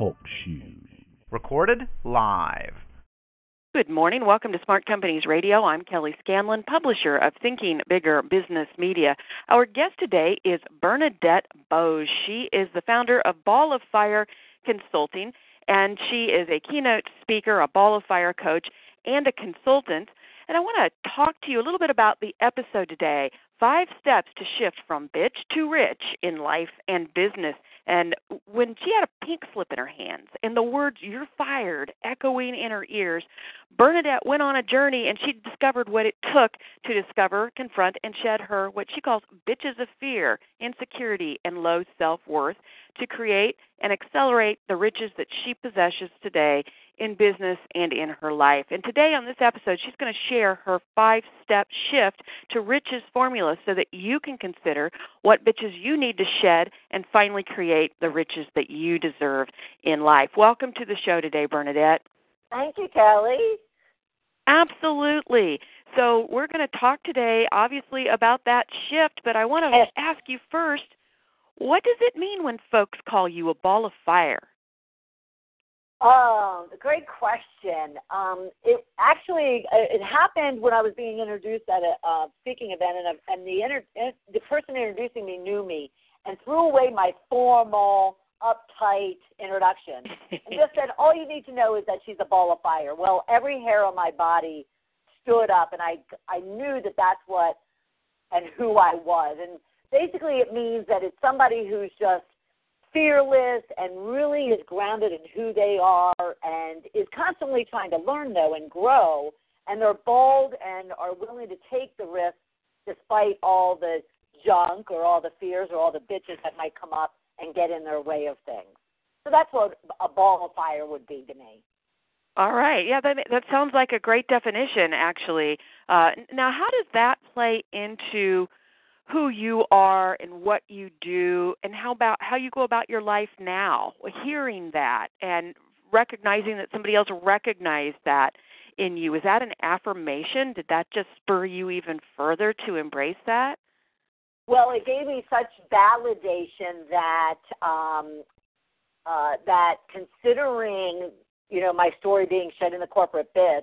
Talk shoes. Recorded live. Good morning. Welcome to Smart Companies Radio. I'm Kelly Scanlon, publisher of Thinking Bigger Business Media. Our guest today is Bernadette Boas. She is the founder of Ball of Fire Consulting, and she is a keynote speaker, a Ball of Fire coach, and a consultant. And I want to talk to you a little bit about the episode today Five Steps to Shift from Bitch to Rich in Life and Business. And when she had a pink slip in her hands and the words, You're fired, echoing in her ears, Bernadette went on a journey and she discovered what it took to discover, confront, and shed her what she calls bitches of fear, insecurity, and low self worth to create and accelerate the riches that she possesses today in business and in her life. And today on this episode, she's going to share her five step shift to riches formula so that you can consider what bitches you need to shed and finally create the riches that you deserve in life. Welcome to the show today, Bernadette. Thank you, Kelly. Absolutely. So, we're going to talk today, obviously, about that shift, but I want to ask you first what does it mean when folks call you a ball of fire? Oh, great question. Um, it actually uh, it happened when I was being introduced at a uh, speaking event, and, and the inter- the person introducing me knew me and threw away my formal, uptight introduction and just said, "All you need to know is that she's a ball of fire." Well, every hair on my body stood up, and I I knew that that's what and who I was, and basically it means that it's somebody who's just fearless and really is grounded in who they are and is constantly trying to learn though and grow and they're bold and are willing to take the risk despite all the junk or all the fears or all the bitches that might come up and get in their way of things. So that's what a ball of fire would be to me. All right. Yeah, that that sounds like a great definition actually. Uh, now how does that play into who you are and what you do and how about how you go about your life now hearing that and recognizing that somebody else recognized that in you. Is that an affirmation? Did that just spur you even further to embrace that? Well it gave me such validation that um uh that considering you know my story being shed in the corporate bitch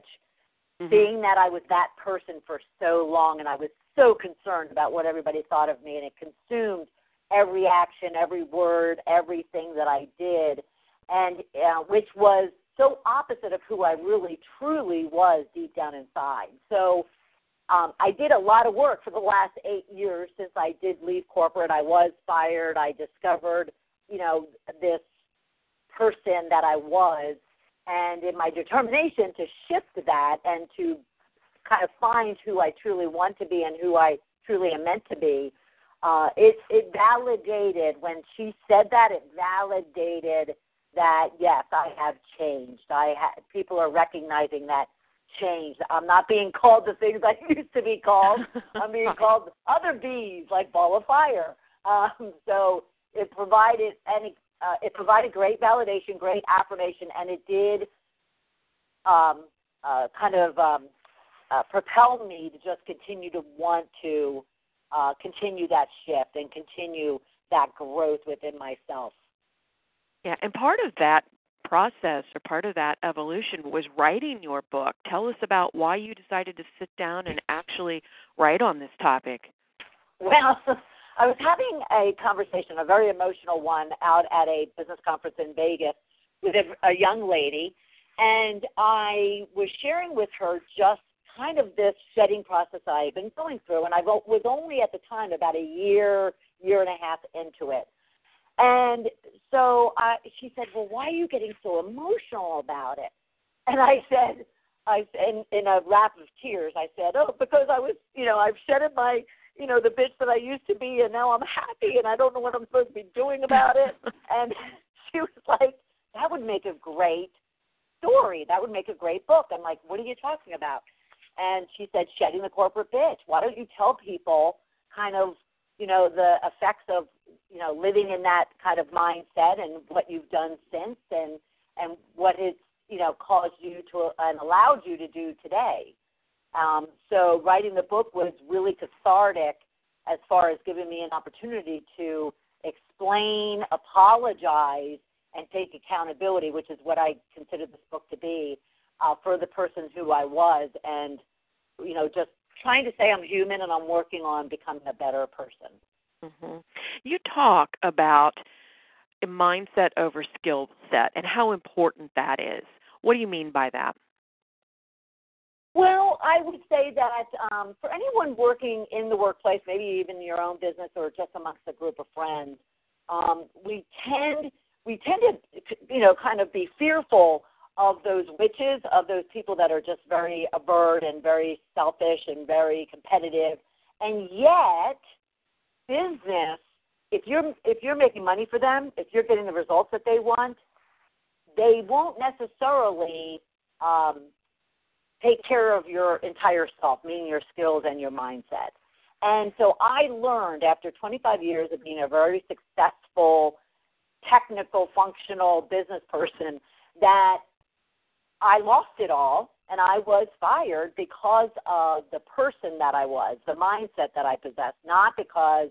mm-hmm. being that I was that person for so long and I was so concerned about what everybody thought of me, and it consumed every action, every word, everything that I did, and uh, which was so opposite of who I really truly was deep down inside. So um, I did a lot of work for the last eight years since I did leave corporate. I was fired. I discovered, you know, this person that I was, and in my determination to shift that and to kind of find who I truly want to be and who I truly am meant to be. Uh, it it validated when she said that. It validated that yes, I have changed. I ha- people are recognizing that change. I'm not being called the things I used to be called. I'm being called other bees, like ball of fire. Um, so it provided and uh, it provided great validation, great affirmation, and it did um, uh, kind of um, uh, propel me to just continue to want to uh, continue that shift and continue that growth within myself. Yeah, and part of that process or part of that evolution was writing your book. Tell us about why you decided to sit down and actually write on this topic. Well, I was having a conversation, a very emotional one, out at a business conference in Vegas with a, a young lady, and I was sharing with her just kind of this shedding process I've been going through, and I was only at the time about a year, year and a half into it. And so I, she said, "Well, why are you getting so emotional about it?" And I said, "I in, in a wrap of tears, I said, "Oh, because I was, you know, I've shedded my, you know, the bitch that I used to be, and now I'm happy, and I don't know what I'm supposed to be doing about it. and she was like, that would make a great story. That would make a great book. I'm like, what are you talking about? And she said, shedding the corporate bitch. Why don't you tell people kind of, you know, the effects of, you know, living in that kind of mindset and what you've done since and and what it's, you know, caused you to and allowed you to do today. Um, so writing the book was really cathartic as far as giving me an opportunity to explain, apologize, and take accountability, which is what I consider this book to be, uh, for the person who I was, and you know, just trying to say I'm human and I'm working on becoming a better person. Mm-hmm. You talk about mindset over skill set and how important that is. What do you mean by that? Well, I would say that um, for anyone working in the workplace, maybe even your own business or just amongst a group of friends, um, we tend we tend to you know kind of be fearful of those witches, of those people that are just very avert and very selfish and very competitive, and yet business, if you're if you're making money for them, if you're getting the results that they want, they won't necessarily um, take care of your entire self, meaning your skills and your mindset. And so I learned after 25 years of being a very successful, technical, functional business person that I lost it all and I was fired because of the person that I was, the mindset that I possessed, not because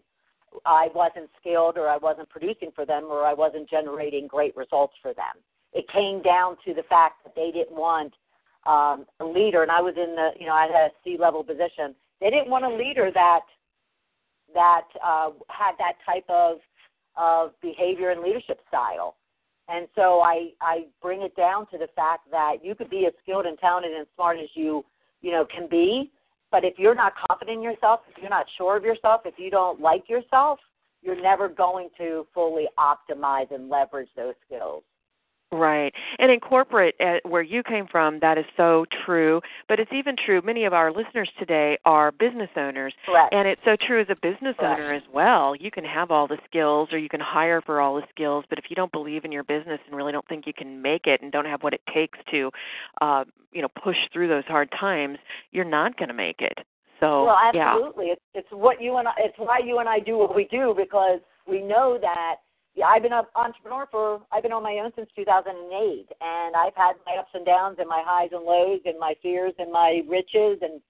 I wasn't skilled or I wasn't producing for them or I wasn't generating great results for them. It came down to the fact that they didn't want um, a leader, and I was in the, you know, I had a C level position. They didn't want a leader that that uh, had that type of of behavior and leadership style. And so I I bring it down to the fact that you could be as skilled and talented and smart as you you know can be, but if you're not confident in yourself, if you're not sure of yourself, if you don't like yourself, you're never going to fully optimize and leverage those skills. Right. And in corporate, uh, where you came from, that is so true. But it's even true, many of our listeners today are business owners. Correct. And it's so true as a business Correct. owner as well. You can have all the skills or you can hire for all the skills, but if you don't believe in your business and really don't think you can make it and don't have what it takes to, uh, you know, push through those hard times, you're not going to make it. So, well, yeah. absolutely. It's, it's what you and I, it's why you and I do what we do because we know that yeah, I've been an entrepreneur for I've been on my own since 2008, and I've had my ups and downs and my highs and lows and my fears and my riches and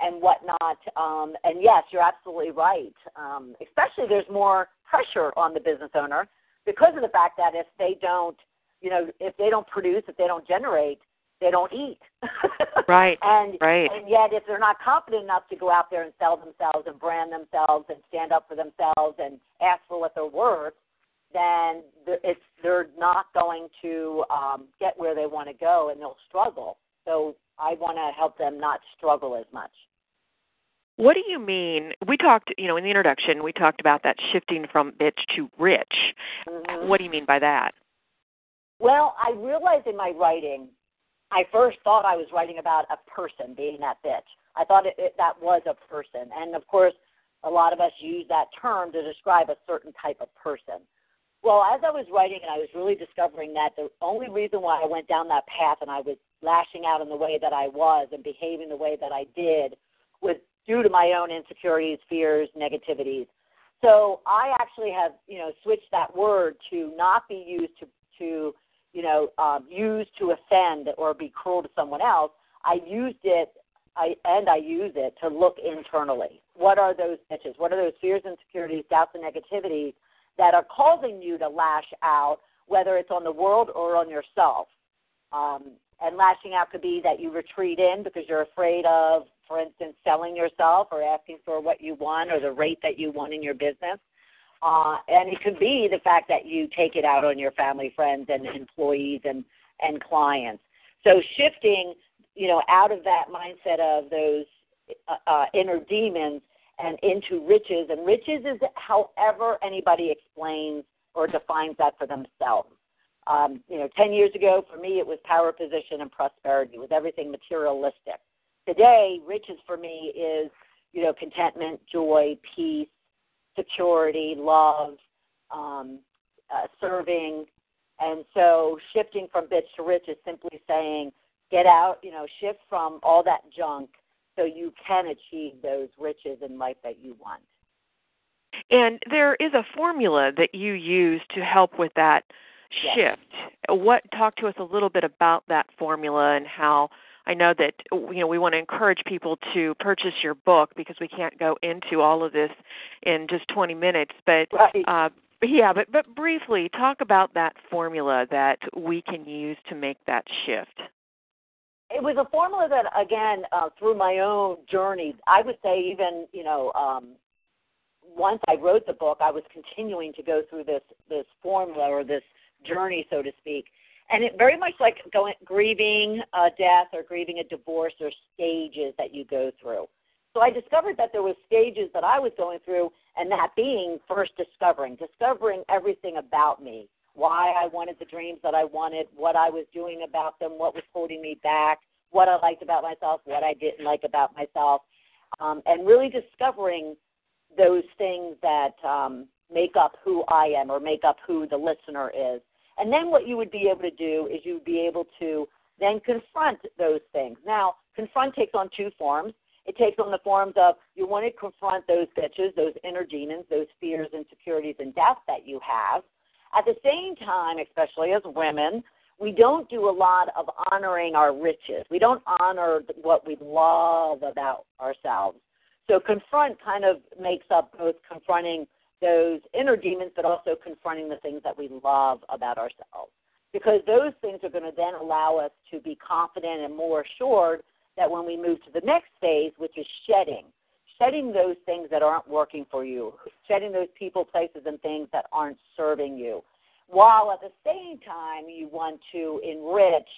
and whatnot. Um, and yes, you're absolutely right. Um, especially there's more pressure on the business owner because of the fact that if they don't, you know, if they don't produce, if they don't generate, they don't eat. right. and right. and yet if they're not confident enough to go out there and sell themselves and brand themselves and stand up for themselves and ask for what they're worth then it's they're not going to um, get where they want to go, and they'll struggle. So I want to help them not struggle as much. What do you mean? We talked, you know, in the introduction, we talked about that shifting from bitch to rich. Mm-hmm. What do you mean by that? Well, I realized in my writing, I first thought I was writing about a person being that bitch. I thought it, it, that was a person, and of course, a lot of us use that term to describe a certain type of person. Well, as I was writing and I was really discovering that the only reason why I went down that path and I was lashing out in the way that I was and behaving the way that I did was due to my own insecurities, fears, negativities. So I actually have, you know, switched that word to not be used to, to you know, um, used to offend or be cruel to someone else. I used it, I, and I use it to look internally. What are those bitches? What are those fears, insecurities, doubts, and negativities that are causing you to lash out, whether it's on the world or on yourself. Um, and lashing out could be that you retreat in because you're afraid of, for instance, selling yourself or asking for what you want or the rate that you want in your business. Uh, and it could be the fact that you take it out on your family, friends, and employees and, and clients. So shifting, you know, out of that mindset of those uh, uh, inner demons and into riches. And riches is however anybody explains or defines that for themselves. Um, you know, 10 years ago, for me, it was power, position, and prosperity. It was everything materialistic. Today, riches for me is, you know, contentment, joy, peace, security, love, um, uh, serving. And so shifting from bitch to rich is simply saying, get out, you know, shift from all that junk so you can achieve those riches in life that you want. And there is a formula that you use to help with that Yes. shift. What talk to us a little bit about that formula and how I know that you know we want to encourage people to purchase your book because we can't go into all of this in just 20 minutes, but Right. uh yeah, but but briefly talk about that formula that we can use to make that shift. It was a formula that again uh, through my own journey i would say even you know um, once i wrote the book i was continuing to go through this this formula or this journey so to speak. And it very much like going grieving a death or grieving a divorce or stages that you go through. So i discovered that there was stages that i was going through and that being first discovering discovering everything about me why I wanted the dreams that I wanted, what I was doing about them, what was holding me back, what I liked about myself, what I didn't like about myself, um, and really discovering those things that um, make up who I am or make up who the listener is. And then what you would be able to do is you would be able to then confront those things. Now, confront takes on two forms. It takes on the forms of you want to confront those bitches, those inner demons, those fears, insecurities, and doubts that you have. At the same time, especially as women, we don't do a lot of honoring our riches. We don't honor what we love about ourselves. So confront kind of makes up both confronting those inner demons, but also confronting the things that we love about ourselves. Because those things are going to then allow us to be confident and more assured that when we move to the next phase, which is shedding, shedding those things that aren't working for you, shedding those people, places, and things that aren't serving you, while at the same time you want to enrich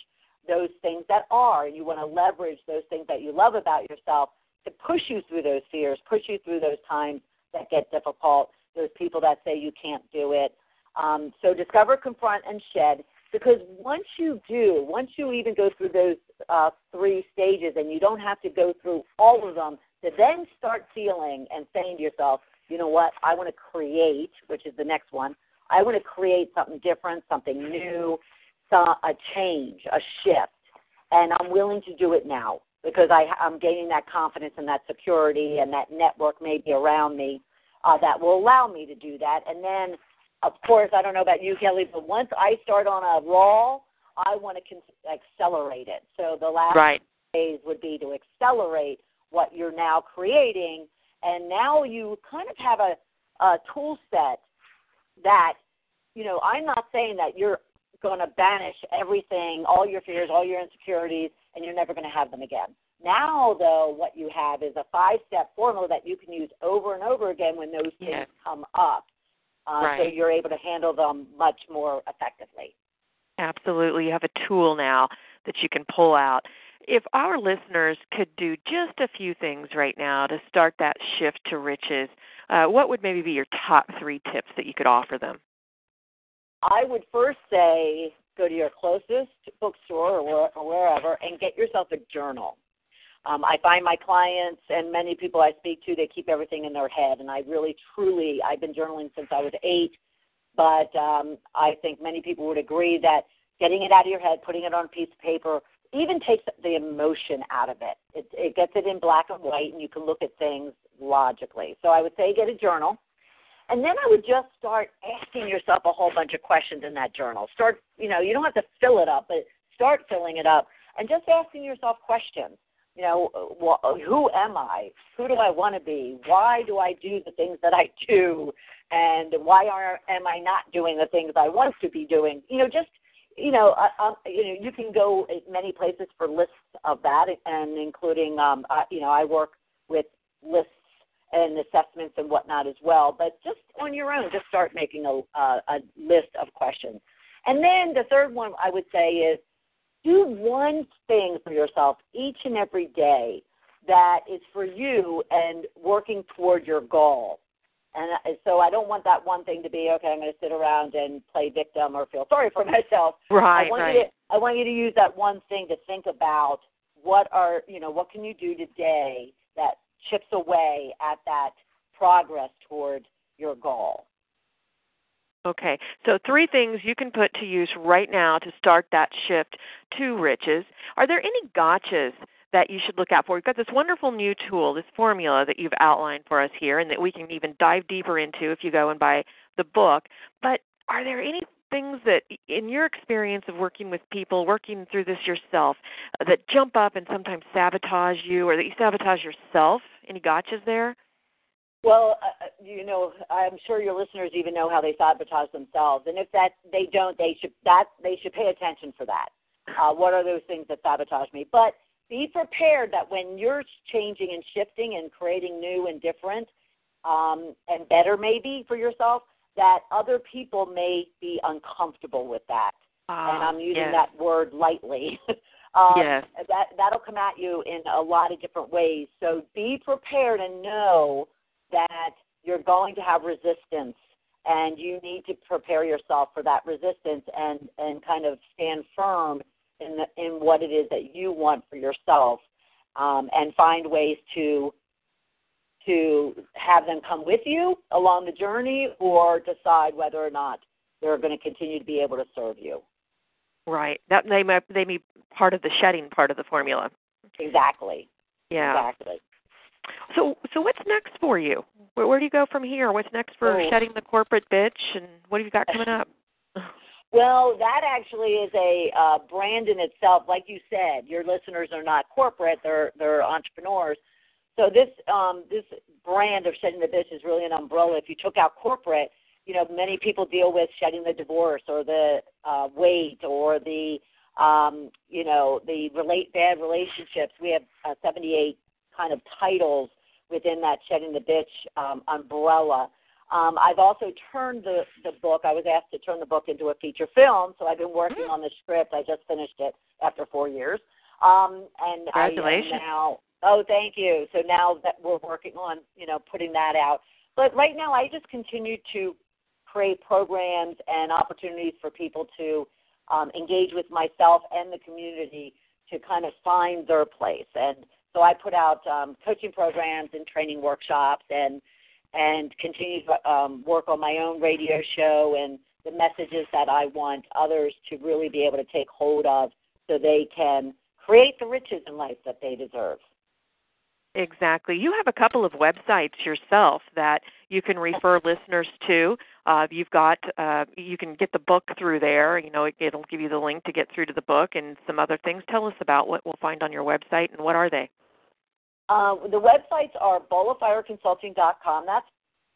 those things that are. And you want to leverage those things that you love about yourself to push you through those fears, push you through those times that get difficult, those people that say you can't do it. Um, so discover, confront, and shed. Because once you do, once you even go through those uh, three stages, and you don't have to go through all of them to then start feeling and saying to yourself, you know what, I want to create, which is the next one. I want to create something different, something new, a change, a shift, and I'm willing to do it now because I, I'm gaining that confidence and that security and that network maybe around me uh, that will allow me to do that. And then, of course, I don't know about you, Kelly, but once I start on a roll, I want to con- accelerate it. So the last Right. phase would be to accelerate what you're now creating, and now you kind of have a, a tool set that, you know, I'm not saying that you're going to banish everything, all your fears, all your insecurities, and you're never going to have them again. Now, though, what you have is a five step formula that you can use over and over again when those things Yes. come up. Uh, So you're able to handle them much more effectively. Absolutely. You have a tool now that you can pull out. If our listeners could do just a few things right now to start that shift to riches, uh, what would maybe be your top three tips that you could offer them? I would first say go to your closest bookstore or, or wherever and get yourself a journal. Um, I find my clients and many people I speak to, they keep everything in their head. And I really, truly, I've been journaling since I was eight, but um, I think many people would agree that getting it out of your head, putting it on a piece of paper, even takes the emotion out of it. It, it gets it in black and white, and you can look at things logically. So I would say get a journal. And then I would just start asking yourself a whole bunch of questions in that journal. Start, you know, you don't have to fill it up, but start filling it up and just asking yourself questions. You know, wh- who am I? Who do I want to be? Why do I do the things that I do? And why are, am I not doing the things I want to be doing? You know, just you know, uh, um, you know, you can go many places for lists of that, and including, um, you know, I work with lists and assessments and whatnot as well. But just on your own, just start making a, uh, a list of questions. And then the third one I would say is do one thing for yourself each and every day that is for you and working toward your goal. And so I don't want that one thing to be okay. I'm going to sit around and play victim or feel sorry for myself. Right, I want right. you to I want you to use that one thing to think about what are you know what can you do today that chips away at that progress toward your goal. Okay, so three things you can put to use right now to start that shift to riches. Are there any gotchas that you should look out for? We've got this wonderful new tool, this formula that you've outlined for us here, and that we can even dive deeper into if you go and buy the book. But are there any things that, in your experience of working with people, working through this yourself, that jump up and sometimes sabotage you, or that you sabotage yourself? Any gotchas there? Well, uh, uh, you know, I'm sure your listeners even know how they sabotage themselves, and if that they don't, they should that they should pay attention for that. Uh, what are those things that sabotage me? But be prepared that when you're changing and shifting and creating new and different um, and better, maybe for yourself, that other people may be uncomfortable with that. Uh, and I'm using yes. that word lightly. um, yes. That that'll come at you in a lot of different ways. So be prepared and know that you're going to have resistance and you need to prepare yourself for that resistance and and kind of stand firm in the, in what it is that you want for yourself um, and find ways to to have them come with you along the journey or decide whether or not they're going to continue to be able to serve you Right. That they may they may be part of the shedding part of the formula. exactly Yeah. exactly So so what's next for you? Where where do you go from here? What's next for Oh. shedding the corporate bitch and what have you got coming up? Well, that actually is a uh, brand in itself. Like you said, your listeners are not corporate; they're they're entrepreneurs. So this um, this brand of shedding the bitch is really an umbrella. If you took out corporate, you know, many people deal with shedding the divorce or the uh, weight or the um, you know the relate bad relationships. We have uh, 78 kind of titles within that shedding the bitch um, umbrella. Um, I've also turned the, the book. I was asked to turn the book into a feature film, so I've been working on the script. I just finished it after four years, um, and I Congratulations. am now. Oh, thank you. So now that we're working on, you know, putting that out. But right now, I just continue to create programs and opportunities for people to um, engage with myself and the community to kind of find their place. And so I put out um, coaching programs and training workshops and and continue to um, work on my own radio show and the messages that I want others to really be able to take hold of so they can create the riches in life that they deserve. Exactly. You have a couple of websites yourself that you can refer listeners to. Uh, you've got uh, you can get the book through there. You know, it, it'll give you the link to get through to the book and some other things. Tell us about what we'll find on your website and what are they? Uh, the websites are balloffireconsulting.com. That's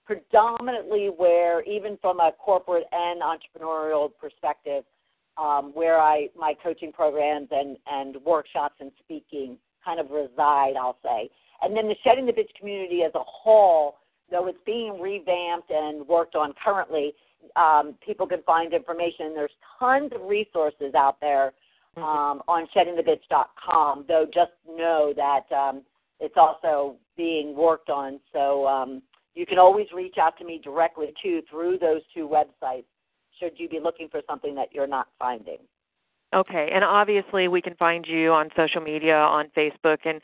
predominantly where, even from a corporate and entrepreneurial perspective, um, where I my coaching programs and and workshops and speaking kind of reside. I'll say, and then the shedding the bitch community as a whole, though it's being revamped and worked on currently. Um, people can find information. There's tons of resources out there um, on sheddingthebitch.com. Though just know that um, it's also being worked on. So um, you can always reach out to me directly too through those two websites. Should you be looking for something that you're not finding? Okay, and obviously we can find you on social media, on Facebook and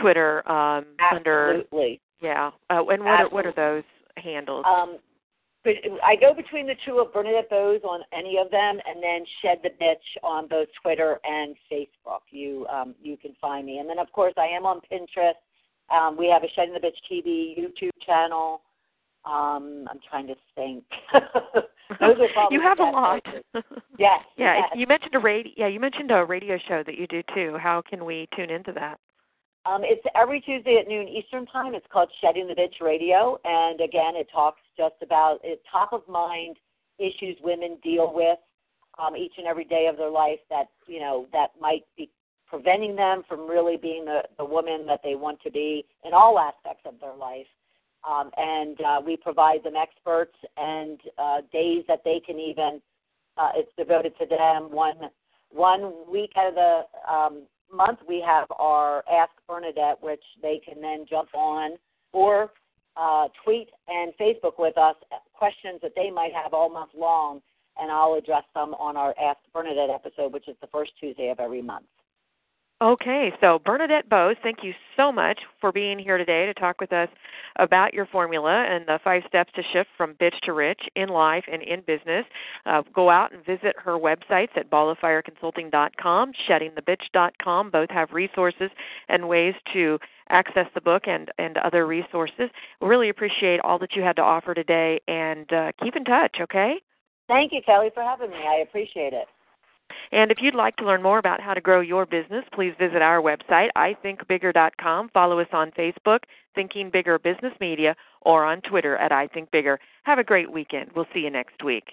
Twitter um, under Absolutely. yeah. Uh, and what are, what are those handles? Um, but I go between the two of Bernadette Boas on any of them, and then Shed the Bitch on both Twitter and Facebook. You um, you can find me, and then of course I am on Pinterest. Um, we have a Shedding the Bitch TV YouTube channel. Um, I'm trying to think. Those are probably you have a lot. Yes. yeah, yes. you mentioned a radio. Yeah, you mentioned a radio show that you do too. How can we tune into that? Um, it's every Tuesday at noon Eastern time. It's called Shedding the Bitch Radio, and again, it talks just about it, top of mind issues women deal with um, each and every day of their life that you know that might be preventing them from really being the, the woman that they want to be in all aspects of their life. Um, and uh, we provide them experts and uh, days that they can even. Uh, it's devoted to them. One one week out of the um, month we have our Ask Bernadette, which they can then jump on or uh, tweet and Facebook with us questions that they might have all month long, and I'll address them on our Ask Bernadette episode, which is the first Tuesday of every month. Okay, so Bernadette Boas, thank you so much for being here today to talk with us about your formula and the five steps to shift from bitch to rich in life and in business. Uh, go out and visit her websites at balloffireconsulting.com, sheddingthebitch.com. Both have resources and ways to access the book and, and other resources. We really appreciate all that you had to offer today and uh, keep in touch, okay? Thank you, Kelly, for having me. I appreciate it. And if you'd like to learn more about how to grow your business, please visit our website, ithinkbigger.com. Follow us on Facebook, Thinking Bigger Business Media, or on Twitter at I Think Bigger. Have a great weekend. We'll see you next week.